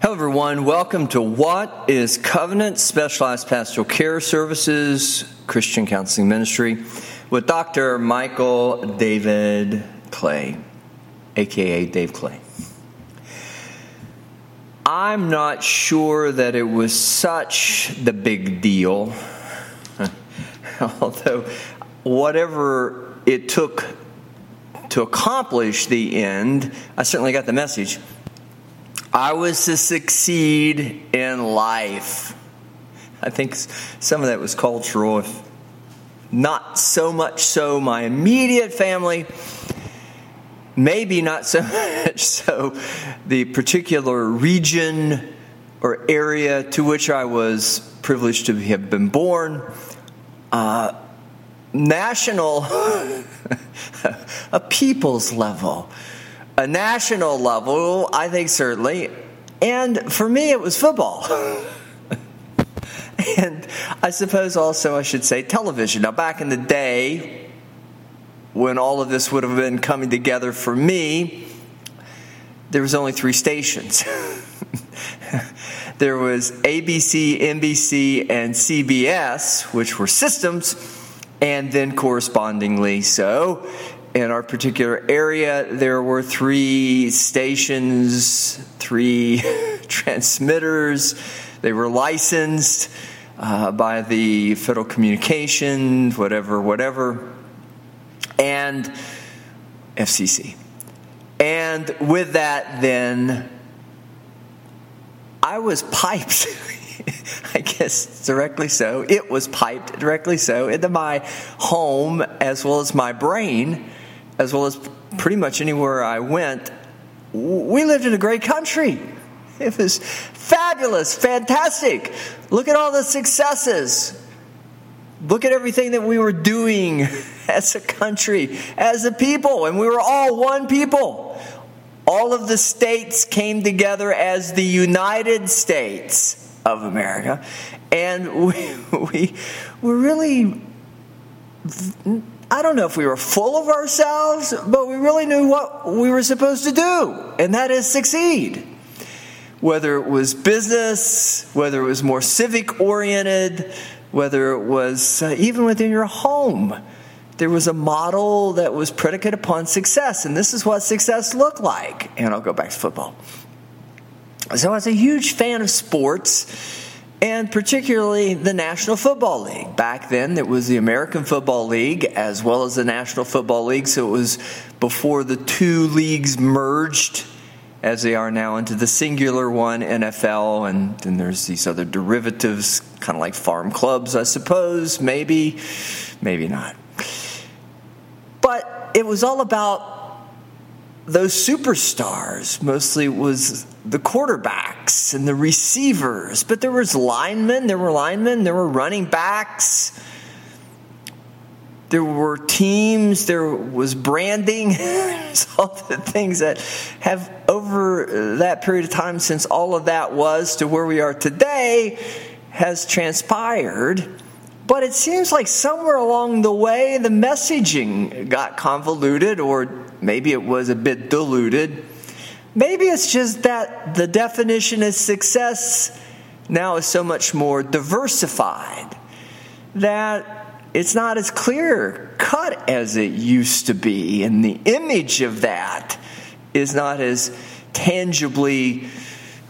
Hello, everyone. Welcome to What is Covenant Specialized Pastoral Care Services Christian Counseling Ministry with Dr. Michael David Clay, aka Dave Clay. I'm not sure that it was such the big deal, although, whatever it took to accomplish the end, I certainly got the message. I was to succeed in life. I think some of that was cultural, if not so much so my immediate family, maybe not so much so the particular region or area to which I was privileged to have been born. Uh, national, a people's level a national level, I think certainly. And for me, it was football. and I suppose also I should say television. Now, back in the day, when all of this would have been coming together for me, there was only three stations. there was ABC, NBC, and CBS, which were systems, and then correspondingly so in our particular area, there were three stations, three transmitters. They were licensed uh, by the Federal Communications, whatever, whatever, and FCC. And with that, then, I was piped. I guess directly so. It was piped directly so into my home as well as my brain as well as pretty much anywhere I went, we lived in a great country. It was fabulous, fantastic. Look at all the successes. Look at everything that we were doing as a country, as a people, and we were all one people. All of the states came together as the United States of America, and we, we were really I don't know if we were full of ourselves, but we really knew what we were supposed to do, and that is succeed. Whether it was business, whether it was more civic oriented, whether it was uh, even within your home, there was a model that was predicated upon success, and this is what success looked like. And I'll go back to football. So I was a huge fan of sports and particularly the National Football League. Back then, it was the American Football League as well as the National Football League, so it was before the two leagues merged as they are now into the singular one, NFL, and then there's these other derivatives, kind of like farm clubs, I suppose, maybe, maybe not. But it was all about those superstars mostly was the quarterbacks and the receivers, but there was linemen, there were linemen, there were running backs, there were teams, there was branding, all the things that have over that period of time since all of that was to where we are today has transpired. But it seems like somewhere along the way the messaging got convoluted or Maybe it was a bit diluted. Maybe it's just that the definition of success now is so much more diversified that it's not as clear cut as it used to be, and the image of that is not as tangibly,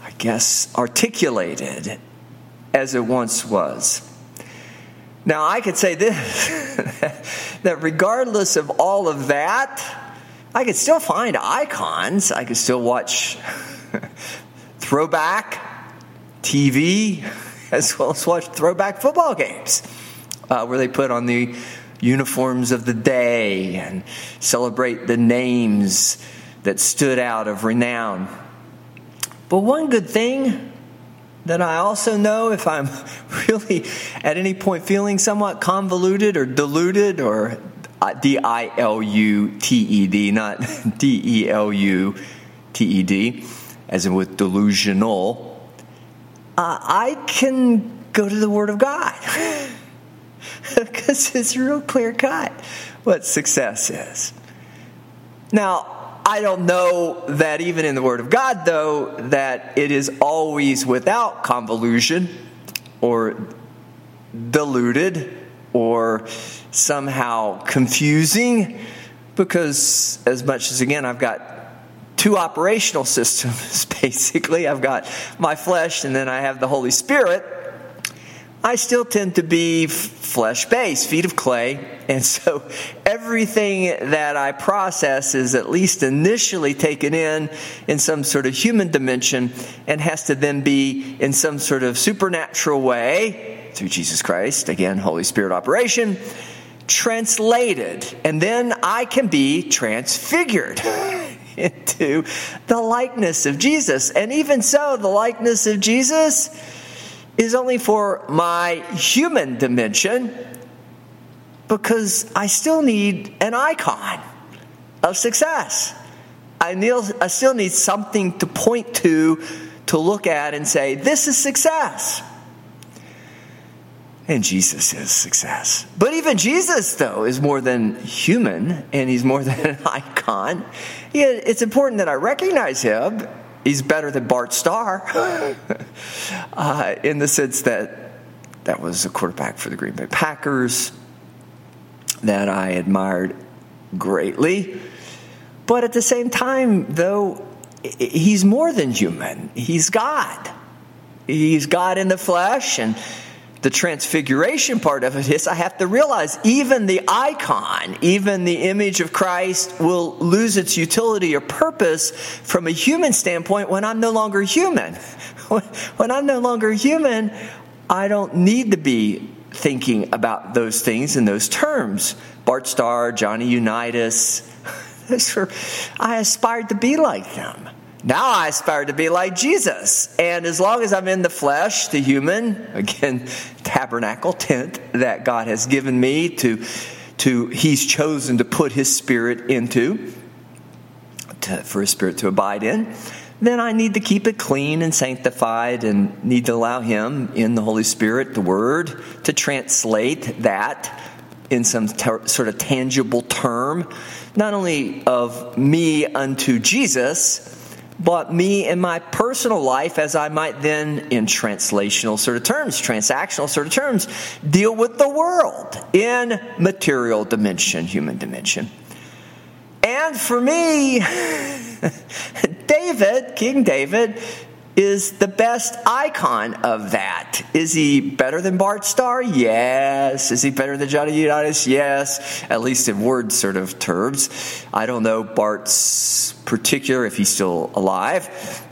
I guess, articulated as it once was. Now, I could say this that regardless of all of that, I could still find icons. I could still watch throwback TV as well as watch throwback football games uh, where they put on the uniforms of the day and celebrate the names that stood out of renown. But one good thing that I also know if I'm really at any point feeling somewhat convoluted or diluted or D I L U T E D, not D E L U T E D, as in with delusional, uh, I can go to the Word of God because it's real clear cut what success is. Now, I don't know that even in the Word of God, though, that it is always without convolution or diluted or somehow confusing because as much as again I've got two operational systems basically. I've got my flesh and then I have the Holy Spirit I still tend to be flesh based, feet of clay. And so everything that I process is at least initially taken in in some sort of human dimension and has to then be in some sort of supernatural way through Jesus Christ, again, Holy Spirit operation, translated. And then I can be transfigured. into the likeness of Jesus. And even so, the likeness of Jesus is only for my human dimension because I still need an icon of success. I, still need something to point to, to look at and say, this is success. And Jesus is success. But even Jesus, though, is more than human and he's more than an icon. It's important that I recognize him he's better than Bart Starr uh, in the sense that that was a quarterback for the Green Bay Packers that I admired greatly. But at the same time, though, he's more than human. He's God. He's God in the flesh, and the transfiguration part of it is I have to realize even the icon, even the image of Christ will lose its utility or purpose from a human standpoint when I'm no longer human. When I'm no longer human, I don't need to be thinking about those things in those terms. Bart Starr, Johnny Unitas, I aspired to be like them. Now I aspire to be like Jesus. And as long as I'm in the flesh, the human, again, tabernacle, tent that God has given me to, to He's chosen to put His Spirit into, to, for His Spirit to abide in, then I need to keep it clean and sanctified and need to allow Him in the Holy Spirit, the Word, to translate that in some ter- sort of tangible term, not only of me unto Jesus but me in my personal life, as I might then, in translational sort of terms, transactional sort of terms, deal with the world in material dimension, human dimension. And for me, David, King David, is the best icon of that. Is he better than Bart Starr? Yes. Is he better than Johnny Unitas? Yes. At least in word sort of terms. I don't know Bart's particular, if he's still alive,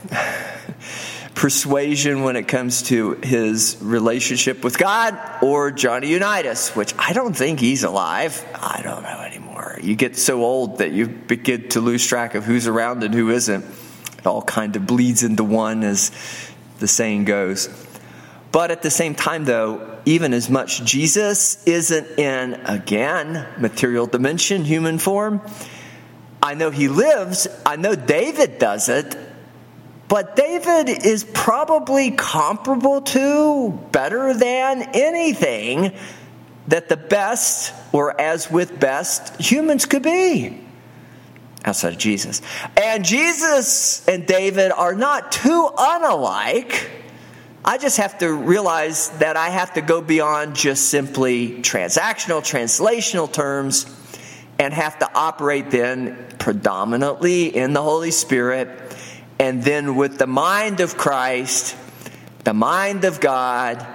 persuasion when it comes to his relationship with God, or Johnny Unitas, which I don't think he's alive. I don't know anymore. You get so old that you begin to lose track of who's around and who isn't all kind of bleeds into one, as the saying goes. But at the same time, though, even as much Jesus isn't in, again, material dimension, human form, I know he lives. I know David does it. But David is probably comparable to, better than anything that the best, or as with best, humans could be outside of Jesus. And Jesus and David are not too unalike. I just have to realize that I have to go beyond just simply transactional, translational terms and have to operate then predominantly in the Holy Spirit and then with the mind of Christ, the mind of God,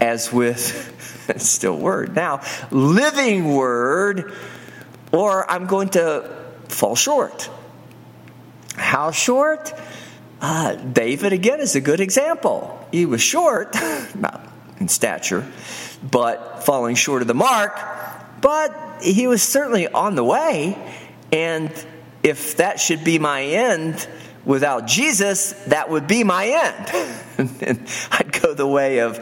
as with still word now, living word, or I'm going to fall short. How short? Uh, David, again, is a good example. He was short, not in stature, but falling short of the mark, but he was certainly on the way. And if that should be my end without Jesus, that would be my end. and I'd go the way of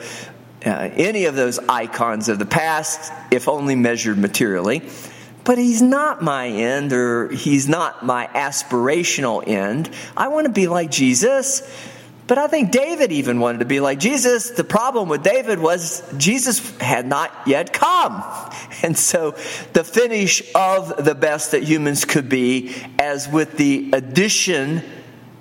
uh, any of those icons of the past, if only measured materially but he's not my end or he's not my aspirational end. I want to be like Jesus, But I think David even wanted to be like Jesus. The problem with David was Jesus had not yet come. And so the finish of the best that humans could be, as with the addition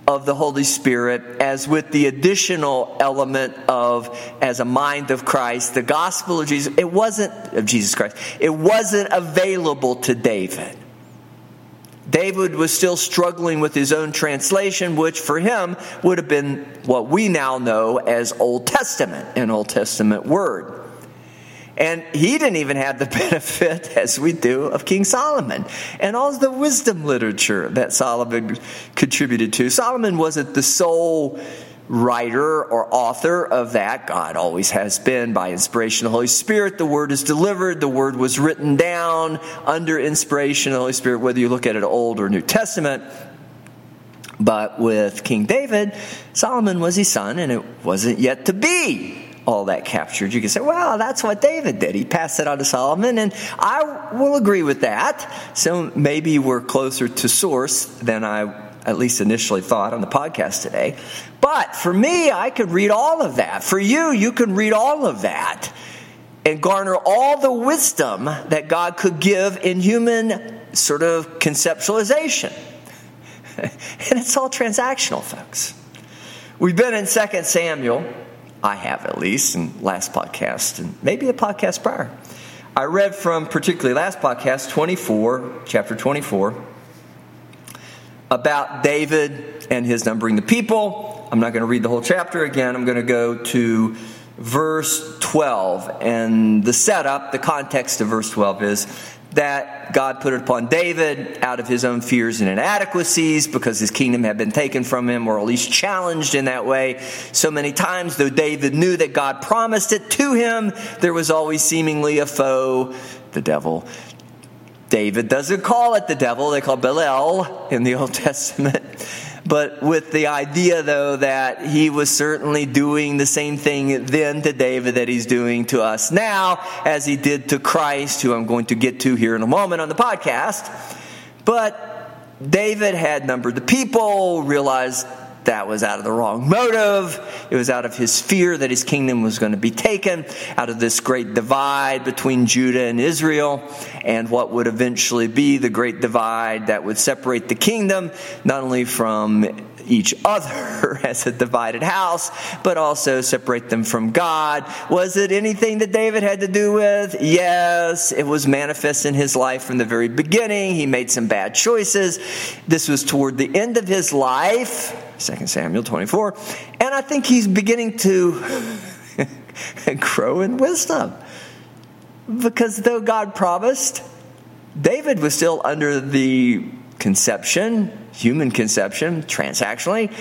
of the Holy Spirit, as with the additional element of as a mind of Christ, the gospel of Jesus, it wasn't of Jesus Christ, it wasn't available to David. David was still struggling with his own translation, which for him would have been what we now know as Old Testament, an Old Testament word. And he didn't even have the benefit, as we do, of King Solomon and all the wisdom literature that Solomon contributed to. Solomon wasn't the sole writer or author of that. God always has been by inspiration of the Holy Spirit. The word is delivered. The word was written down under inspiration of the Holy Spirit, whether you look at it Old or New Testament. But with King David, Solomon was his son, and it wasn't yet to be all that captured. You can say, well, that's what David did. He passed it on to Solomon, and I will agree with that. So maybe we're closer to source than I at least initially thought on the podcast today. But for me, I could read all of that. For you, you can read all of that and garner all the wisdom that God could give in human sort of conceptualization. and it's all transactional, folks. We've been in 2 Samuel. I have at least, in last podcast, and maybe a podcast prior. I read from particularly last podcast, 24, chapter 24 about David and his numbering the people. I'm not going to read the whole chapter again. I'm going to go to verse 12. And the setup, the context of verse 12 is that God put it upon David out of his own fears and inadequacies because his kingdom had been taken from him or at least challenged in that way so many times. Though David knew that God promised it to him, there was always seemingly a foe, the devil, David doesn't call it the devil, they call Belial in the Old Testament. But with the idea, though, that he was certainly doing the same thing then to David that he's doing to us now, as he did to Christ, who I'm going to get to here in a moment on the podcast. But David had numbered the people, realized that was out of the wrong motive. It was out of his fear that his kingdom was going to be taken, out of this great divide between Judah and Israel, and what would eventually be the great divide that would separate the kingdom, not only from each other as a divided house, but also separate them from God. Was it anything that David had to do with? Yes, it was manifest in his life from the very beginning. He made some bad choices. This was toward the end of his life 2 Samuel 24. And I think he's beginning to grow in wisdom. Because though God promised, David was still under the conception, human conception, transactionally.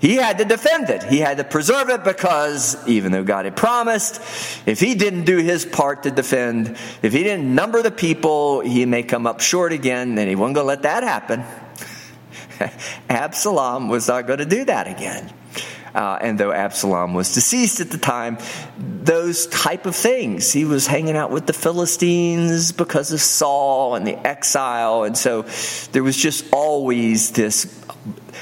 He had to defend it. He had to preserve it because even though God had promised, if he didn't do his part to defend, if he didn't number the people, he may come up short again, and he wasn't going to let that happen. Absalom was not going to do that again. Uh, and though Absalom was deceased at the time, those type of things. He was hanging out with the Philistines because of Saul and the exile, and so there was just always this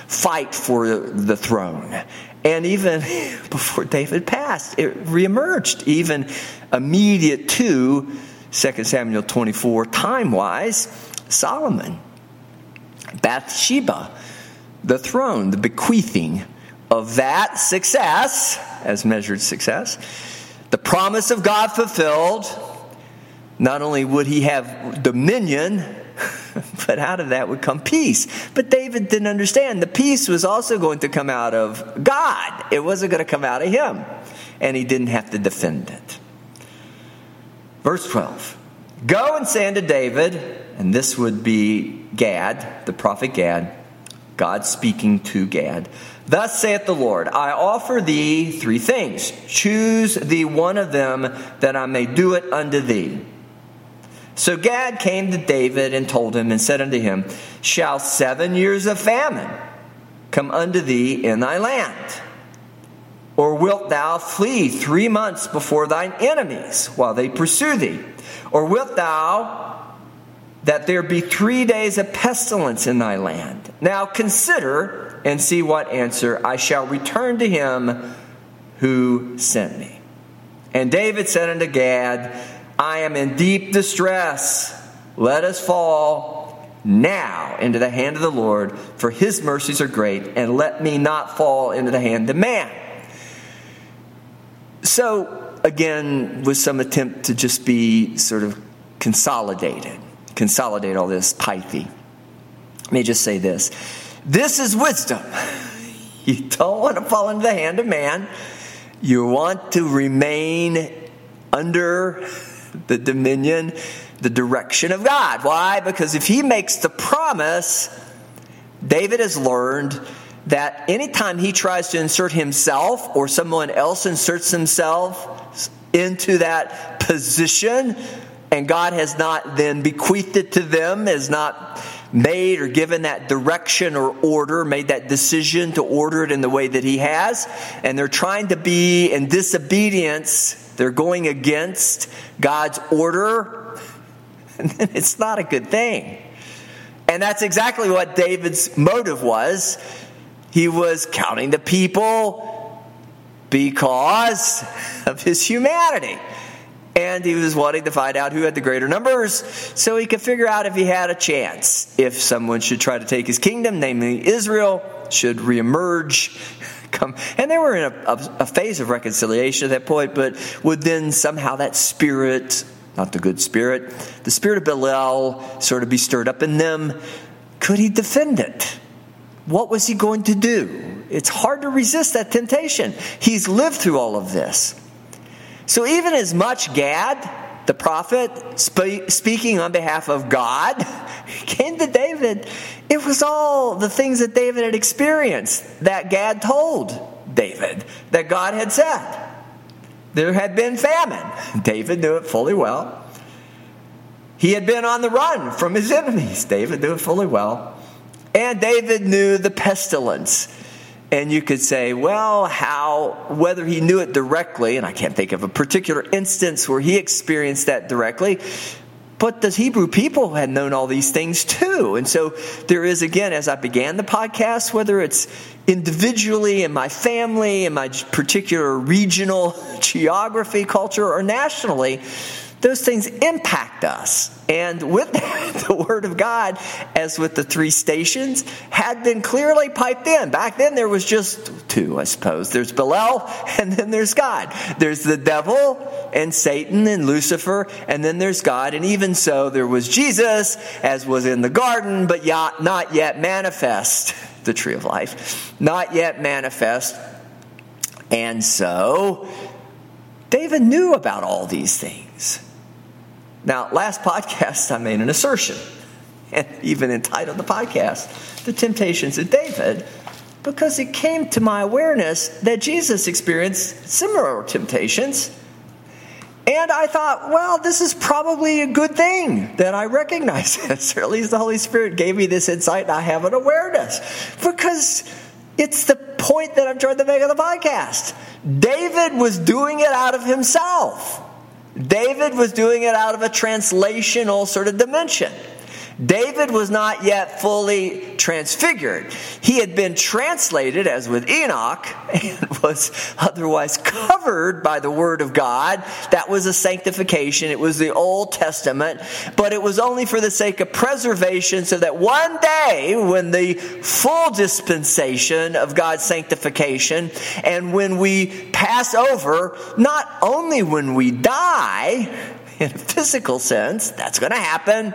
fight for the throne. And even before David passed, it reemerged, even immediate to 2 Samuel 24, time wise, Solomon. Bathsheba, the throne, the bequeathing of that success, as measured success, the promise of God fulfilled. Not only would he have dominion, but out of that would come peace. But David didn't understand. The peace was also going to come out of God, it wasn't going to come out of him. And he didn't have to defend it. Verse 12 Go and say unto David, and this would be Gad, the prophet Gad, God speaking to Gad. Thus saith the Lord, I offer thee three things. Choose thee one of them, that I may do it unto thee. So Gad came to David and told him, and said unto him, Shall seven years of famine come unto thee in thy land? Or wilt thou flee three months before thine enemies while they pursue thee? Or wilt thou that there be three days of pestilence in thy land. Now consider and see what answer I shall return to him who sent me. And David said unto Gad, I am in deep distress. Let us fall now into the hand of the Lord, for his mercies are great, and let me not fall into the hand of man. So, again, with some attempt to just be sort of consolidated, consolidate all this pithy. Let me just say this this is wisdom. You don't want to fall into the hand of man. You want to remain under the dominion, the direction of God. Why? Because if he makes the promise, David has learned that anytime he tries to insert himself or someone else inserts himself into that position, and God has not then bequeathed it to them, has not made or given that direction or order, made that decision to order it in the way that He has, and they're trying to be in disobedience, they're going against God's order, and it's not a good thing. And that's exactly what David's motive was. He was counting the people because of his humanity and he was wanting to find out who had the greater numbers so he could figure out if he had a chance. If someone should try to take his kingdom, namely Israel, should reemerge. Come, and they were in a, a, a phase of reconciliation at that point, but would then somehow that spirit, not the good spirit, the spirit of Belial sort of be stirred up in them? Could he defend it? What was he going to do? It's hard to resist that temptation. He's lived through all of this. So even as much Gad, the prophet, spe- speaking on behalf of God, came to David, it was all the things that David had experienced that Gad told David that God had said. There had been famine. David knew it fully well. He had been on the run from his enemies. David knew it fully well. And David knew the pestilence and you could say, well, how, whether he knew it directly, and I can't think of a particular instance where he experienced that directly, but the Hebrew people had known all these things too. And so there is, again, as I began the podcast, whether it's individually in my family, in my particular regional geography, culture, or nationally, those things impact us. And with that, the Word of God, as with the three stations, had been clearly piped in. Back then, there was just two, I suppose. There's Belial, and then there's God. There's the devil, and Satan, and Lucifer, and then there's God. And even so, there was Jesus, as was in the garden, but not yet manifest, the tree of life. Not yet manifest. And so, David knew about all these things. Now, last podcast, I made an assertion, and even entitled the podcast, The Temptations of David, because it came to my awareness that Jesus experienced similar temptations. And I thought, well, this is probably a good thing that I recognize this, or at least the Holy Spirit gave me this insight and I have an awareness. Because it's the point that I'm trying to make of the podcast. David was doing it out of himself. David was doing it out of a translational sort of dimension. David was not yet fully transfigured. He had been translated, as with Enoch, and was otherwise covered by the Word of God. That was a sanctification. It was the Old Testament, but it was only for the sake of preservation, so that one day, when the full dispensation of God's sanctification, and when we pass over, not only when we die, in a physical sense, that's going to happen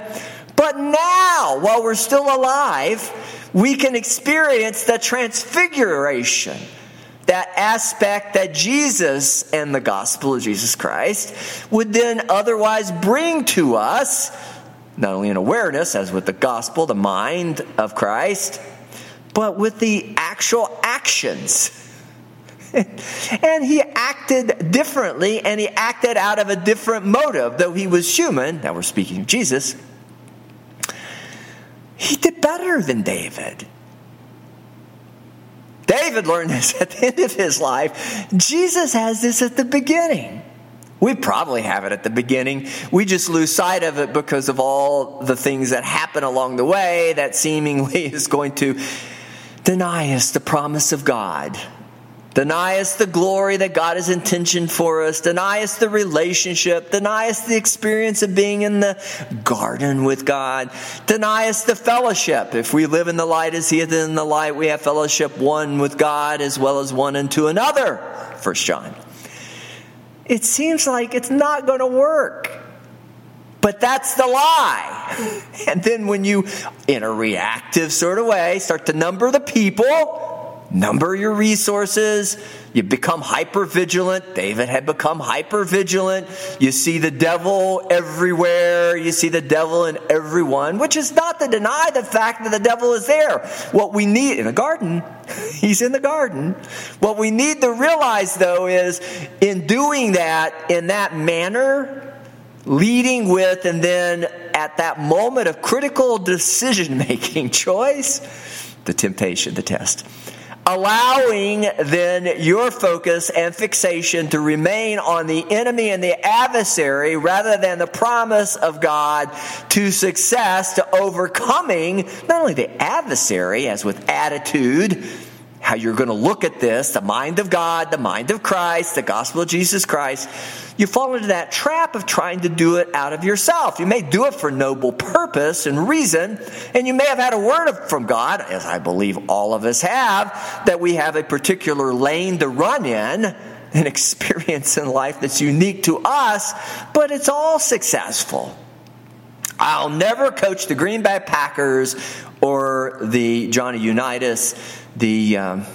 but now, while we're still alive, we can experience the transfiguration, that aspect that Jesus and the gospel of Jesus Christ would then otherwise bring to us, not only an awareness, as with the gospel, the mind of Christ, but with the actual actions. and he acted differently and he acted out of a different motive, though he was human. Now we're speaking of Jesus he did better than David. David learned this at the end of his life. Jesus has this at the beginning. We probably have it at the beginning. We just lose sight of it because of all the things that happen along the way that seemingly is going to deny us the promise of God. Deny us the glory that God has intentioned for us. Deny us the relationship. Deny us the experience of being in the garden with God. Deny us the fellowship. If we live in the light as He is in the light, we have fellowship one with God as well as one unto another. First John it seems like it's not going to work. But that's the lie. And then when you, in a reactive sort of way, start to number the people, number your resources, you become hyper vigilant. David had become hyper vigilant. You see the devil everywhere. You see the devil in everyone, which is not to deny the fact that the devil is there. What we need in the garden, he's in the garden. What we need to realize though is in doing that in that manner, leading with and then at that moment of critical decision making choice, the temptation, the test allowing then your focus and fixation to remain on the enemy and the adversary rather than the promise of God to success, to overcoming not only the adversary, as with attitude, how you're going to look at this, the mind of God, the mind of Christ, the gospel of Jesus Christ, you fall into that trap of trying to do it out of yourself. You may do it for noble purpose and reason, and you may have had a word from God, as I believe all of us have, that we have a particular lane to run in, an experience in life that's unique to us, but it's all successful. I'll never coach the Green Bay Packers or the Johnny Unitas, the um,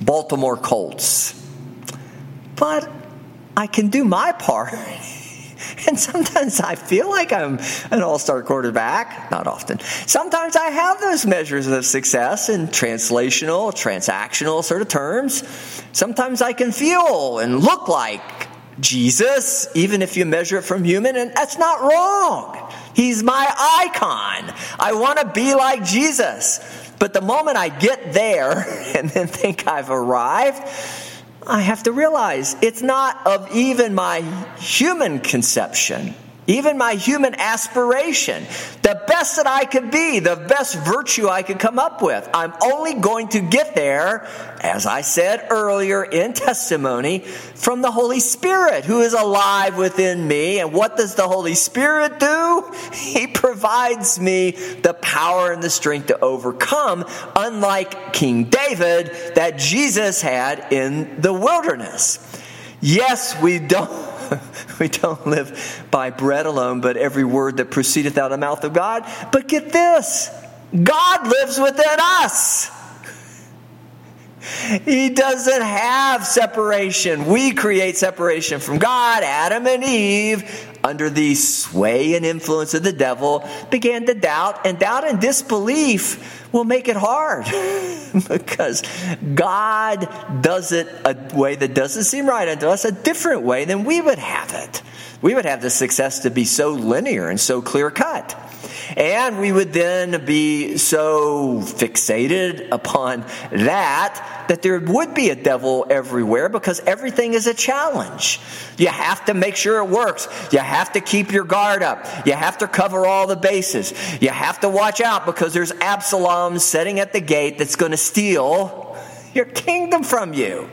Baltimore Colts. But I can do my part. And sometimes I feel like I'm an all star quarterback, not often. Sometimes I have those measures of success in translational, transactional sort of terms. Sometimes I can feel and look like Jesus, even if you measure it from human, and that's not wrong. He's my icon. I want to be like Jesus. But the moment I get there and then think I've arrived, I have to realize it's not of even my human conception, even my human aspiration, the best that I could be, the best virtue I could come up with. I'm only going to get there, as I said earlier in testimony, from the Holy Spirit who is alive within me. And what does the Holy Spirit do? He provides me the power and the strength to overcome, unlike King David that Jesus had in the wilderness. Yes, we don't we don't live by bread alone, but every word that proceedeth out of the mouth of God. But get this God lives within us. He doesn't have separation. We create separation from God. Adam and Eve, under the sway and influence of the devil, began to doubt, and doubt and disbelief will make it hard because God does it a way that doesn't seem right unto us, a different way than we would have it. We would have the success to be so linear and so clear cut. And we would then be so fixated upon that that there would be a devil everywhere because everything is a challenge. You have to make sure it works. You have to keep your guard up. You have to cover all the bases. You have to watch out because there's Absalom sitting at the gate that's going to steal your kingdom from you.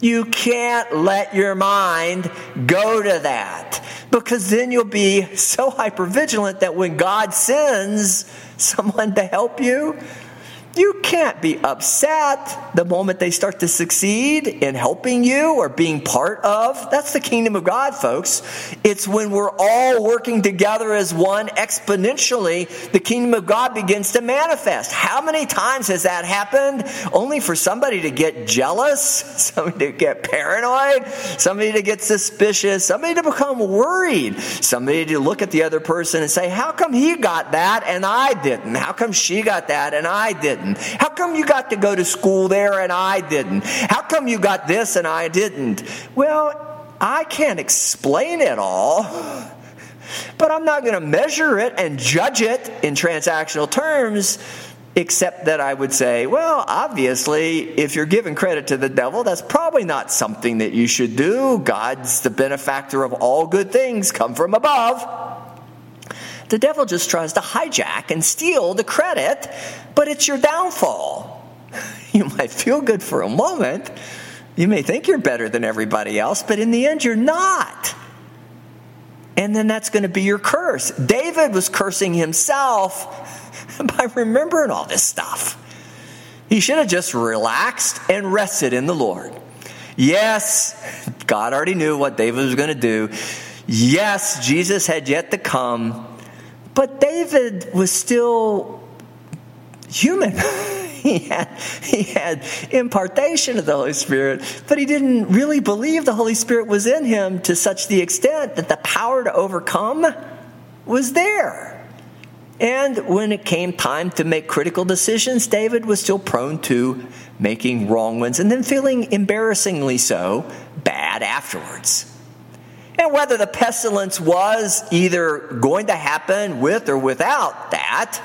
You can't let your mind go to that because then you'll be so hyper vigilant that when God sends someone to help you, you can't be upset the moment they start to succeed in helping you or being part of. That's the kingdom of God, folks. It's when we're all working together as one exponentially, the kingdom of God begins to manifest. How many times has that happened? Only for somebody to get jealous, somebody to get paranoid, somebody to get suspicious, somebody to become worried, somebody to look at the other person and say, How come he got that and I didn't? How come she got that and I didn't? Didn't? How come you got to go to school there and I didn't? How come you got this and I didn't? Well, I can't explain it all, but I'm not going to measure it and judge it in transactional terms Except that I would say, well, obviously, if you're giving credit to the devil, that's probably not something that you should do. God's the benefactor of all good things, come from above. The devil just tries to hijack and steal the credit, but it's your downfall. You might feel good for a moment. You may think you're better than everybody else, but in the end, you're not. And then that's going to be your curse. David was cursing himself by remembering all this stuff. He should have just relaxed and rested in the Lord. Yes, God already knew what David was going to do. Yes, Jesus had yet to come. But David was still human. he had he had impartation of the Holy Spirit, but he didn't really believe the Holy Spirit was in him to such the extent that the power to overcome was there. And when it came time to make critical decisions, David was still prone to making wrong ones and then feeling embarrassingly so bad afterwards. And whether the pestilence was either going to happen with or without that,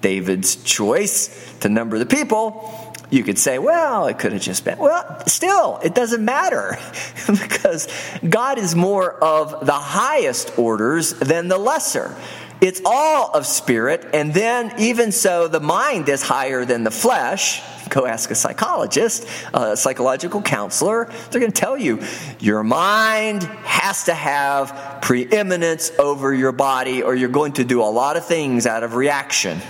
David's choice to number the people, you could say, well, it could have just been. Well, still, it doesn't matter because God is more of the highest orders than the lesser. It's all of spirit, and then even so, the mind is higher than the flesh. Go ask a psychologist, a psychological counselor. They're going to tell you your mind has to have preeminence over your body, or you're going to do a lot of things out of reaction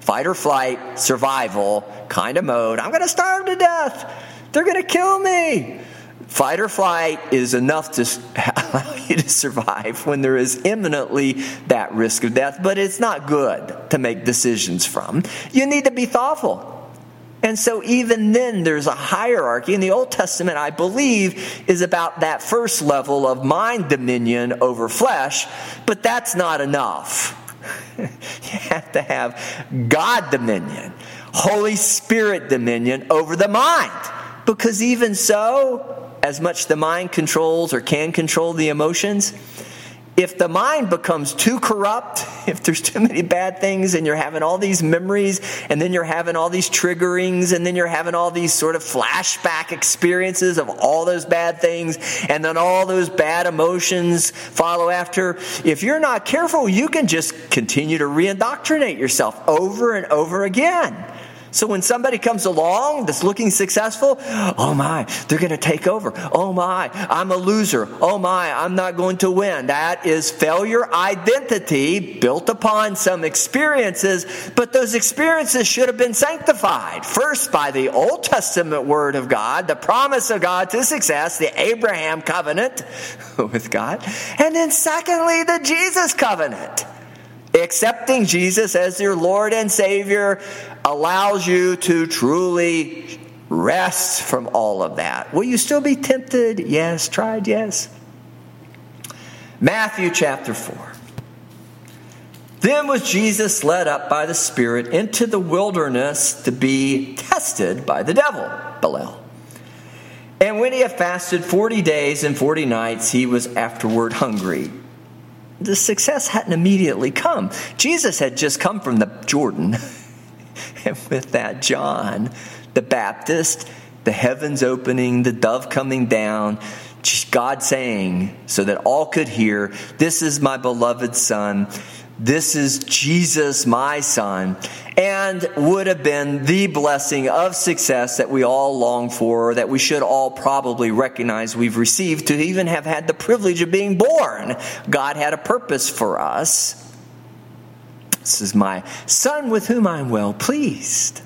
fight or flight, survival kind of mode. I'm going to starve to death. They're going to kill me. Fight or flight is enough to allow you to survive when there is imminently that risk of death, but it's not good to make decisions from. You need to be thoughtful. And so, even then, there's a hierarchy. In the Old Testament, I believe, is about that first level of mind dominion over flesh, but that's not enough. you have to have God dominion, Holy Spirit dominion over the mind. Because even so, as much the mind controls or can control the emotions, if the mind becomes too corrupt, if there's too many bad things and you're having all these memories and then you're having all these triggerings and then you're having all these sort of flashback experiences of all those bad things and then all those bad emotions follow after, if you're not careful, you can just continue to reindoctrinate yourself over and over again. So when somebody comes along that's looking successful, oh my, they're going to take over. Oh my, I'm a loser. Oh my, I'm not going to win. That is failure identity built upon some experiences, but those experiences should have been sanctified. First by the Old Testament word of God, the promise of God to success, the Abraham covenant with God, and then secondly, the Jesus covenant. Accepting Jesus as your Lord and Savior allows you to truly rest from all of that. Will you still be tempted? Yes. Tried? Yes. Matthew chapter 4. Then was Jesus led up by the Spirit into the wilderness to be tested by the devil, Belial. And when he had fasted 40 days and 40 nights, he was afterward hungry. The success hadn't immediately come. Jesus had just come from the Jordan. And with that, John the Baptist, the heavens opening, the dove coming down, God saying, so that all could hear, This is my beloved Son. This is Jesus, my Son, and would have been the blessing of success that we all long for, that we should all probably recognize we've received to even have had the privilege of being born. God had a purpose for us. This is my son with whom I'm well pleased.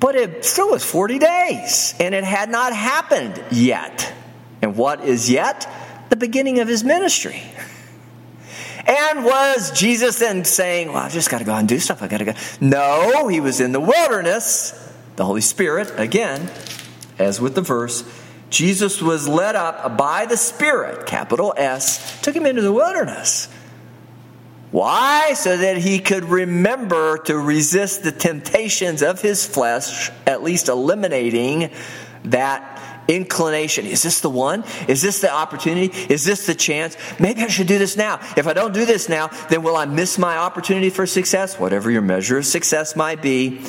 But it still was 40 days, and it had not happened yet. And what is yet? The beginning of his ministry. And was Jesus then saying, Well, I've just got to go out and do stuff. I got to go. No, he was in the wilderness. The Holy Spirit, again, as with the verse, Jesus was led up by the Spirit, capital S, took him into the wilderness why? So that he could remember to resist the temptations of his flesh, at least eliminating that inclination. Is this the one? Is this the opportunity? Is this the chance? Maybe I should do this now. If I don't do this now, then will I miss my opportunity for success? Whatever your measure of success might be.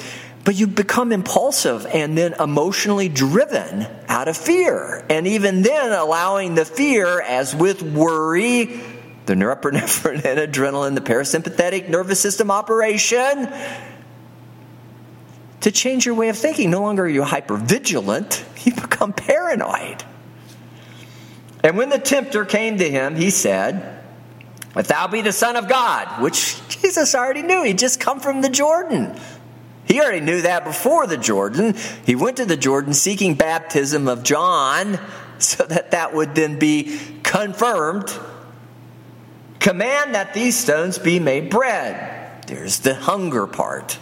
But you become impulsive and then emotionally driven out of fear. And even then, allowing the fear, as with worry, the norepinephrine and adrenaline, the parasympathetic nervous system operation, to change your way of thinking. No longer are you hyper vigilant, you become paranoid. And when the tempter came to him, he said, If thou be the Son of God, which Jesus already knew, he'd just come from the Jordan. He already knew that before the Jordan. He went to the Jordan seeking baptism of John so that that would then be confirmed. Command that these stones be made bread. There's the hunger part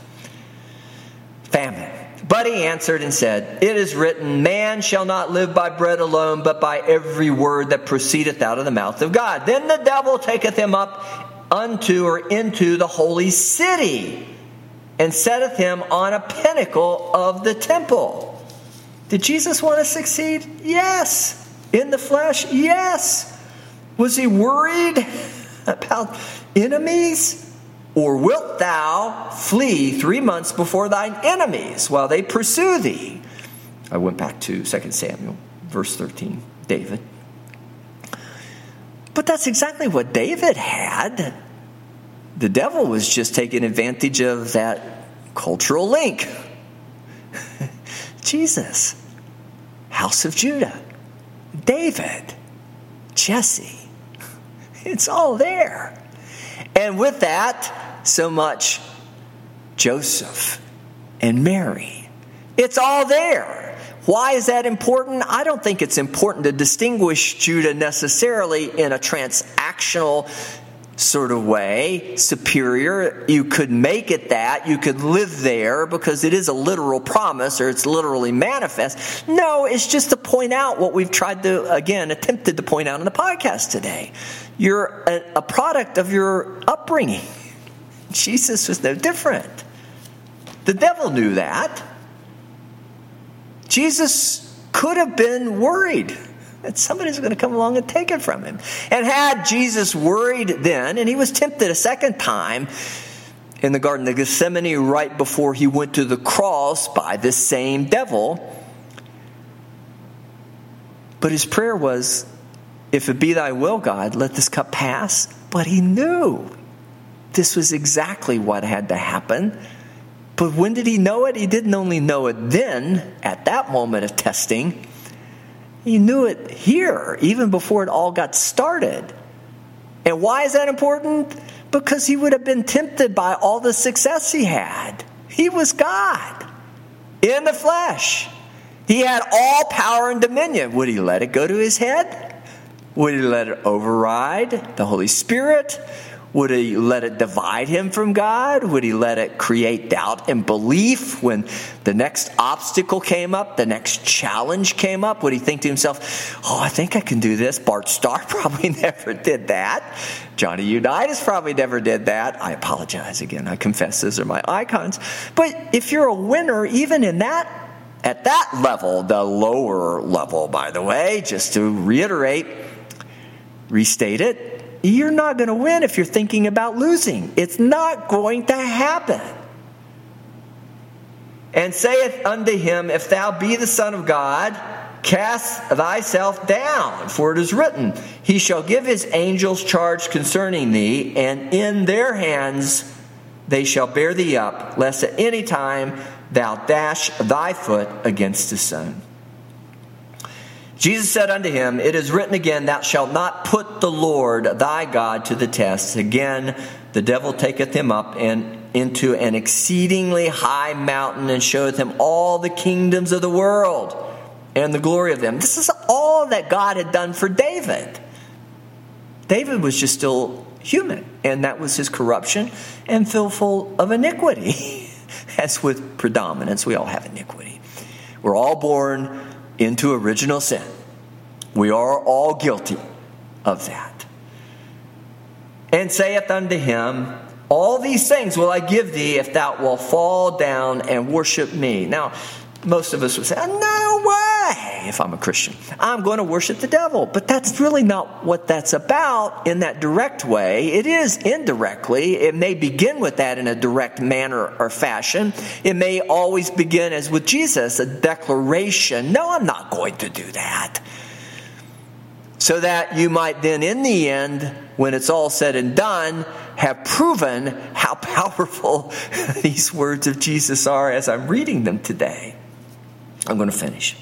famine. But he answered and said, It is written, Man shall not live by bread alone, but by every word that proceedeth out of the mouth of God. Then the devil taketh him up unto or into the holy city, and setteth him on a pinnacle of the temple. Did Jesus want to succeed? Yes. In the flesh? Yes. Was he worried about enemies? Or wilt thou flee three months before thine enemies while they pursue thee? I went back to 2 Samuel, verse 13, David. But that's exactly what David had. The devil was just taking advantage of that cultural link. Jesus, house of Judah, David, Jesse. It's all there. And with that, so much Joseph and Mary. It's all there. Why is that important? I don't think it's important to distinguish Judah necessarily in a transactional sort of way, superior. You could make it that. You could live there because it is a literal promise or it's literally manifest. No, it's just to point out what we've tried to, again, attempted to point out in the podcast today. You're a, product of your upbringing. Jesus was no different. The devil knew that. Jesus could have been worried that somebody's going to come along and take it from him. And had Jesus worried then, and he was tempted a second time in the Garden of Gethsemane right before he went to the cross by this same devil. But his prayer was, If it be thy will, God, let this cup pass. But he knew this was exactly what had to happen. But when did he know it? He didn't only know it then, at that moment of testing, he knew it here, even before it all got started. And why is that important? Because he would have been tempted by all the success he had. He was God in the flesh. He had all power and dominion. Would he let it go to his head? Would he let it override the Holy Spirit? Would he let it divide him from God? Would he let it create doubt and belief when the next obstacle came up, the next challenge came up? Would he think to himself, Oh, I think I can do this? Bart Starr probably never did that. Johnny Unitas probably never did that. I apologize again. I confess those are my icons. But if you're a winner, even in that at that level, the lower level, by the way, just to reiterate, restate it, you're not going to win if you're thinking about losing. It's not going to happen. And saith unto him, If thou be the Son of God, cast thyself down, for it is written, He shall give his angels charge concerning thee, and in their hands they shall bear thee up, lest at any time thou dash thy foot against a stone. Jesus said unto him, It is written again, Thou shalt not put the Lord thy God to the test. Again, the devil taketh him up and into an exceedingly high mountain and showeth him all the kingdoms of the world and the glory of them. This is all that God had done for David. David was just still human, and that was his corruption and full of iniquity. As with predominance, we all have iniquity. We're all born into original sin. We are all guilty of that. And saith unto him, All these things will I give thee if thou wilt fall down and worship me. Now, most of us would say, No way! if I'm a Christian. I'm going to worship the devil. But that's really not what that's about in that direct way. It is indirectly. It may begin with that in a direct manner or fashion. It may always begin as with Jesus, a declaration. No, I'm not going to do that. So that you might then, in the end, when it's all said and done, have proven how powerful these words of Jesus are as I'm reading them today. I'm going to finish.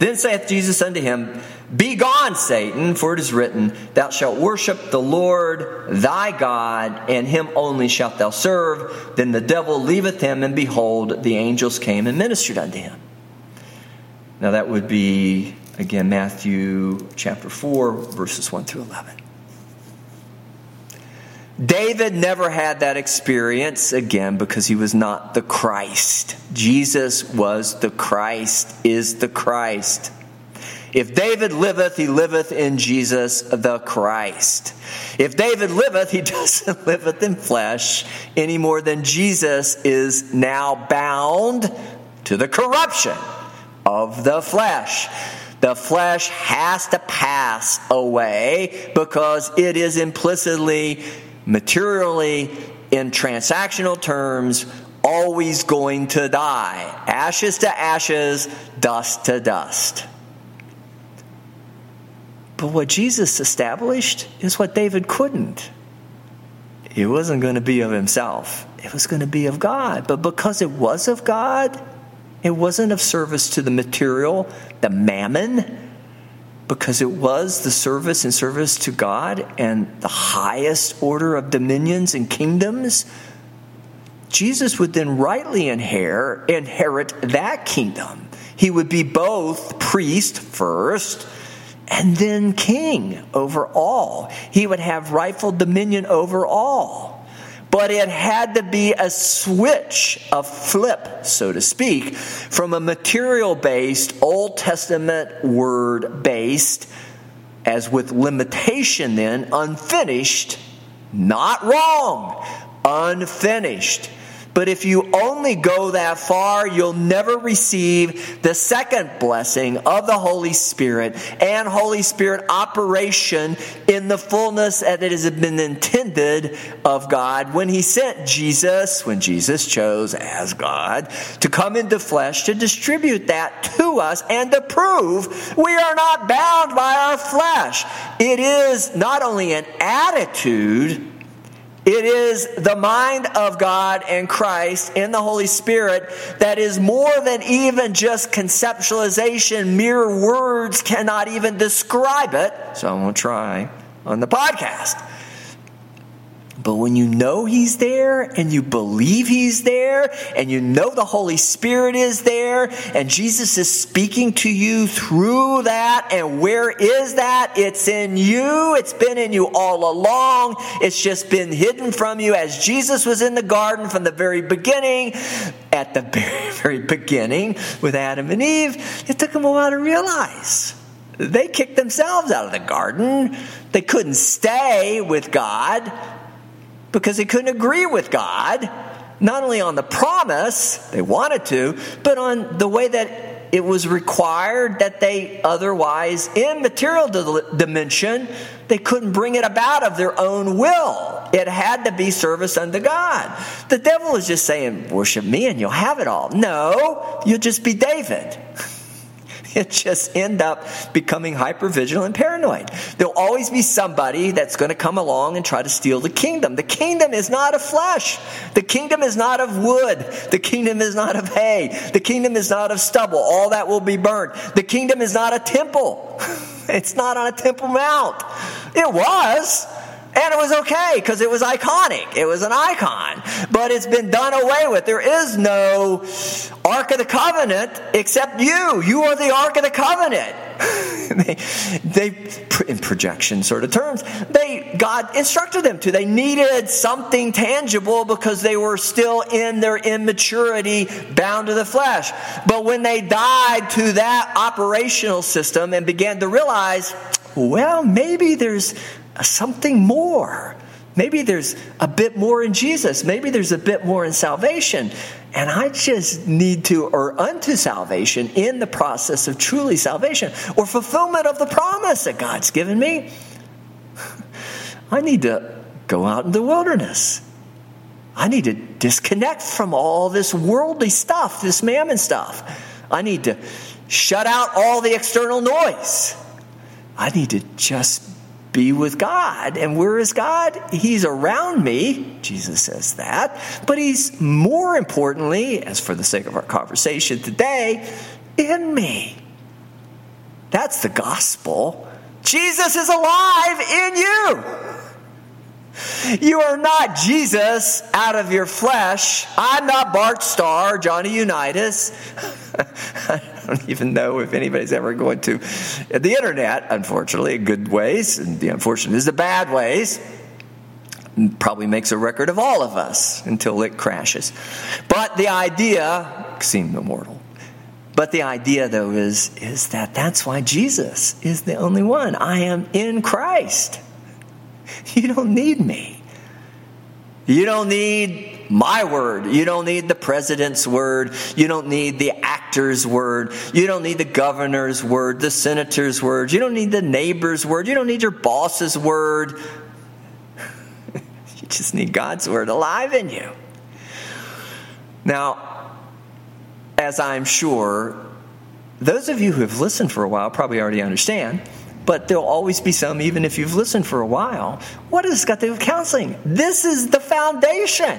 Then saith Jesus unto him, Be gone, Satan, for it is written, Thou shalt worship the Lord thy God, and him only shalt thou serve. Then the devil leaveth him, and behold, the angels came and ministered unto him. Now that would be, again, Matthew chapter 4, verses 1 through 11. David never had that experience again because he was not the Christ. Jesus was the Christ, is the Christ. If David liveth, he liveth in Jesus the Christ. If David liveth, he doesn't liveth in flesh any more than Jesus is now bound to the corruption of the flesh. The flesh has to pass away because it is implicitly materially, in transactional terms, always going to die. Ashes to ashes, dust to dust. But what Jesus established is what David couldn't. It wasn't going to be of himself, it was going to be of God. But because it was of God, it wasn't of service to the material, the mammon because it was the service and service to God and the highest order of dominions and kingdoms, Jesus would then rightly inherit, inherit that kingdom. He would be both priest first and then king over all. He would have rightful dominion over all. But it had to be a switch, a flip, so to speak, from a material based, Old Testament word based, as with limitation then, unfinished, not wrong, unfinished but if you only go that far, you'll never receive the second blessing of the Holy Spirit and Holy Spirit operation in the fullness that it has been intended of God when He sent Jesus, when Jesus chose as God, to come into flesh to distribute that to us and to prove we are not bound by our flesh. It is not only an attitude, it is the mind of God and Christ in the Holy Spirit that is more than even just conceptualization. Mere words cannot even describe it. So I'm going to try on the podcast. But when you know He's there and you believe He's there and you know the Holy Spirit is there and Jesus is speaking to you through that, and where is that? It's in you. It's been in you all along. It's just been hidden from you as Jesus was in the garden from the very beginning. At the very, very beginning with Adam and Eve, it took them a while to realize. They kicked themselves out of the garden. They couldn't stay with God because they couldn't agree with God, not only on the promise, they wanted to, but on the way that it was required that they otherwise, in material dimension, they couldn't bring it about of their own will. It had to be service unto God. The devil is just saying, Worship me and you'll have it all. No, you'll just be David. just end up becoming hyper vigilant and paranoid. There'll always be somebody that's going to come along and try to steal the kingdom. The kingdom is not of flesh. The kingdom is not of wood. The kingdom is not of hay. The kingdom is not of stubble. All that will be burned. The kingdom is not a temple. It's not on a temple mount. It was. And it was okay because it was iconic. It was an icon. But it's been done away with. There is no Ark of the Covenant except you. You are the Ark of the Covenant. they, they, in projection sort of terms, they, God instructed them to. They needed something tangible because they were still in their immaturity, bound to the flesh. But when they died to that operational system and began to realize, well, maybe there's something more. Maybe there's a bit more in Jesus. Maybe there's a bit more in salvation. And I just need to, or unto salvation in the process of truly salvation or fulfillment of the promise that God's given me. I need to go out in the wilderness. I need to disconnect from all this worldly stuff, this mammon stuff. I need to shut out all the external noise. I need to just be with God. And where is God? He's around me. Jesus says that. But He's more importantly, as for the sake of our conversation today, in me. That's the gospel. Jesus is alive in you. You are not Jesus out of your flesh. I'm not Bart Starr, Johnny Unitas. Don't even know if anybody's ever going to the internet, unfortunately, in good ways, and the unfortunate is the bad ways. Probably makes a record of all of us until it crashes. But the idea seemed immortal. But the idea, though, is, is that that's why Jesus is the only one. I am in Christ. You don't need me. You don't need my word. You don't need the president's word. You don't need the actor's word. You don't need the governor's word, the senator's word. You don't need the neighbor's word. You don't need your boss's word. you just need God's word alive in you. Now, as I'm sure those of you who have listened for a while probably already understand, but there'll always be some, even if you've listened for a while. What has this got to do with counseling? This is the foundation.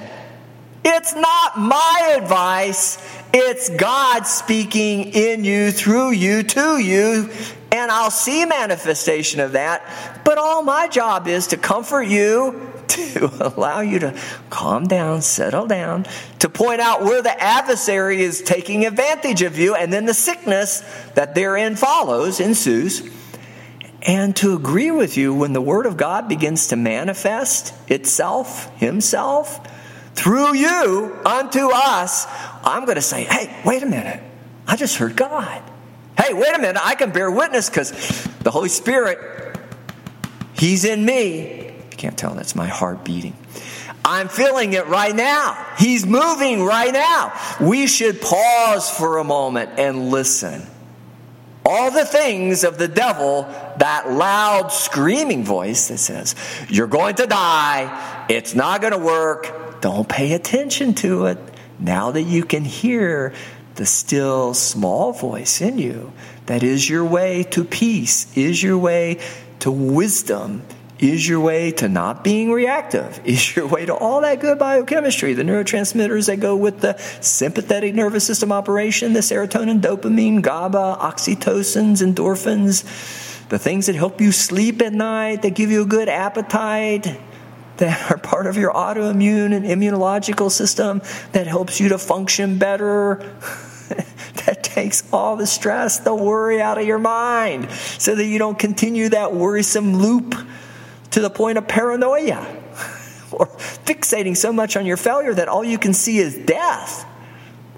It's not my advice, it's God speaking in you, through you, to you, and I'll see manifestation of that. But all my job is to comfort you, to allow you to calm down, settle down, to point out where the adversary is taking advantage of you, and then the sickness that therein follows, ensues and to agree with you when the Word of God begins to manifest itself, Himself, through you unto us, I'm going to say, hey, wait a minute. I just heard God. Hey, wait a minute. I can bear witness because the Holy Spirit, He's in me. You can't tell, that's my heart beating. I'm feeling it right now. He's moving right now. We should pause for a moment and listen all the things of the devil, that loud screaming voice that says, You're going to die, it's not going to work, don't pay attention to it. Now that you can hear the still small voice in you, that is your way to peace, is your way to wisdom, is your way to not being reactive, is your way to all that good biochemistry, the neurotransmitters that go with the sympathetic nervous system operation, the serotonin, dopamine, GABA, oxytocins, endorphins, the things that help you sleep at night, that give you a good appetite, that are part of your autoimmune and immunological system, that helps you to function better. that takes all the stress, the worry out of your mind so that you don't continue that worrisome loop to the point of paranoia or fixating so much on your failure that all you can see is death.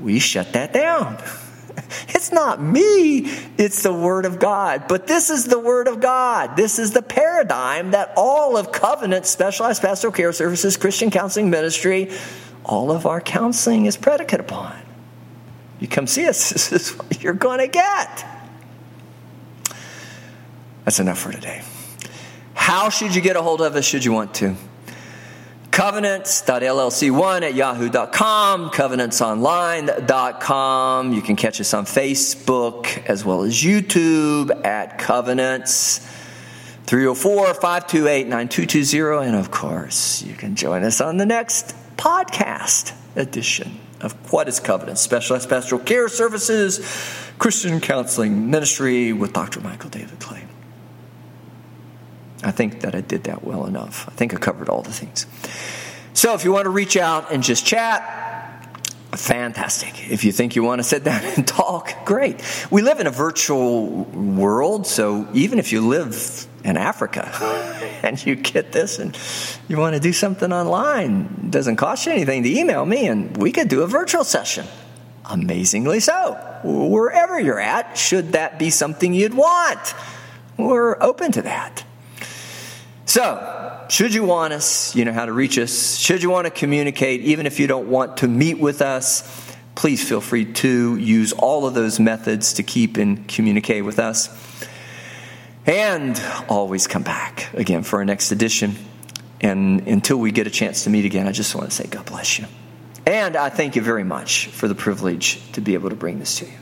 We shut that down. It's not me, it's the Word of God. But this is the Word of God. This is the paradigm that all of Covenant Specialized Pastoral Care Services, Christian Counseling Ministry, all of our counseling is predicated upon. You come see us, this is what you're going to get. That's enough for today. How should you get a hold of us should you want to? Covenants.llc1 at yahoo.com, covenantsonline.com. You can catch us on Facebook as well as YouTube at Covenants. 304 528 9220. And of course, you can join us on the next podcast edition of What is Covenant? Specialized Pastoral Care Services, Christian Counseling Ministry with Dr. Michael David Clay. I think that I did that well enough. I think I covered all the things. So if you want to reach out and just chat, fantastic. If you think you want to sit down and talk, great. We live in a virtual world, so even if you live in Africa and you get this and you want to do something online, doesn't cost you anything to email me and we could do a virtual session. Amazingly so. Wherever you're at, should that be something you'd want, we're open to that. So, should you want us, you know how to reach us. Should you want to communicate, even if you don't want to meet with us, please feel free to use all of those methods to keep and communicate with us. And always come back again for our next edition. And until we get a chance to meet again, I just want to say God bless you. And I thank you very much for the privilege to be able to bring this to you.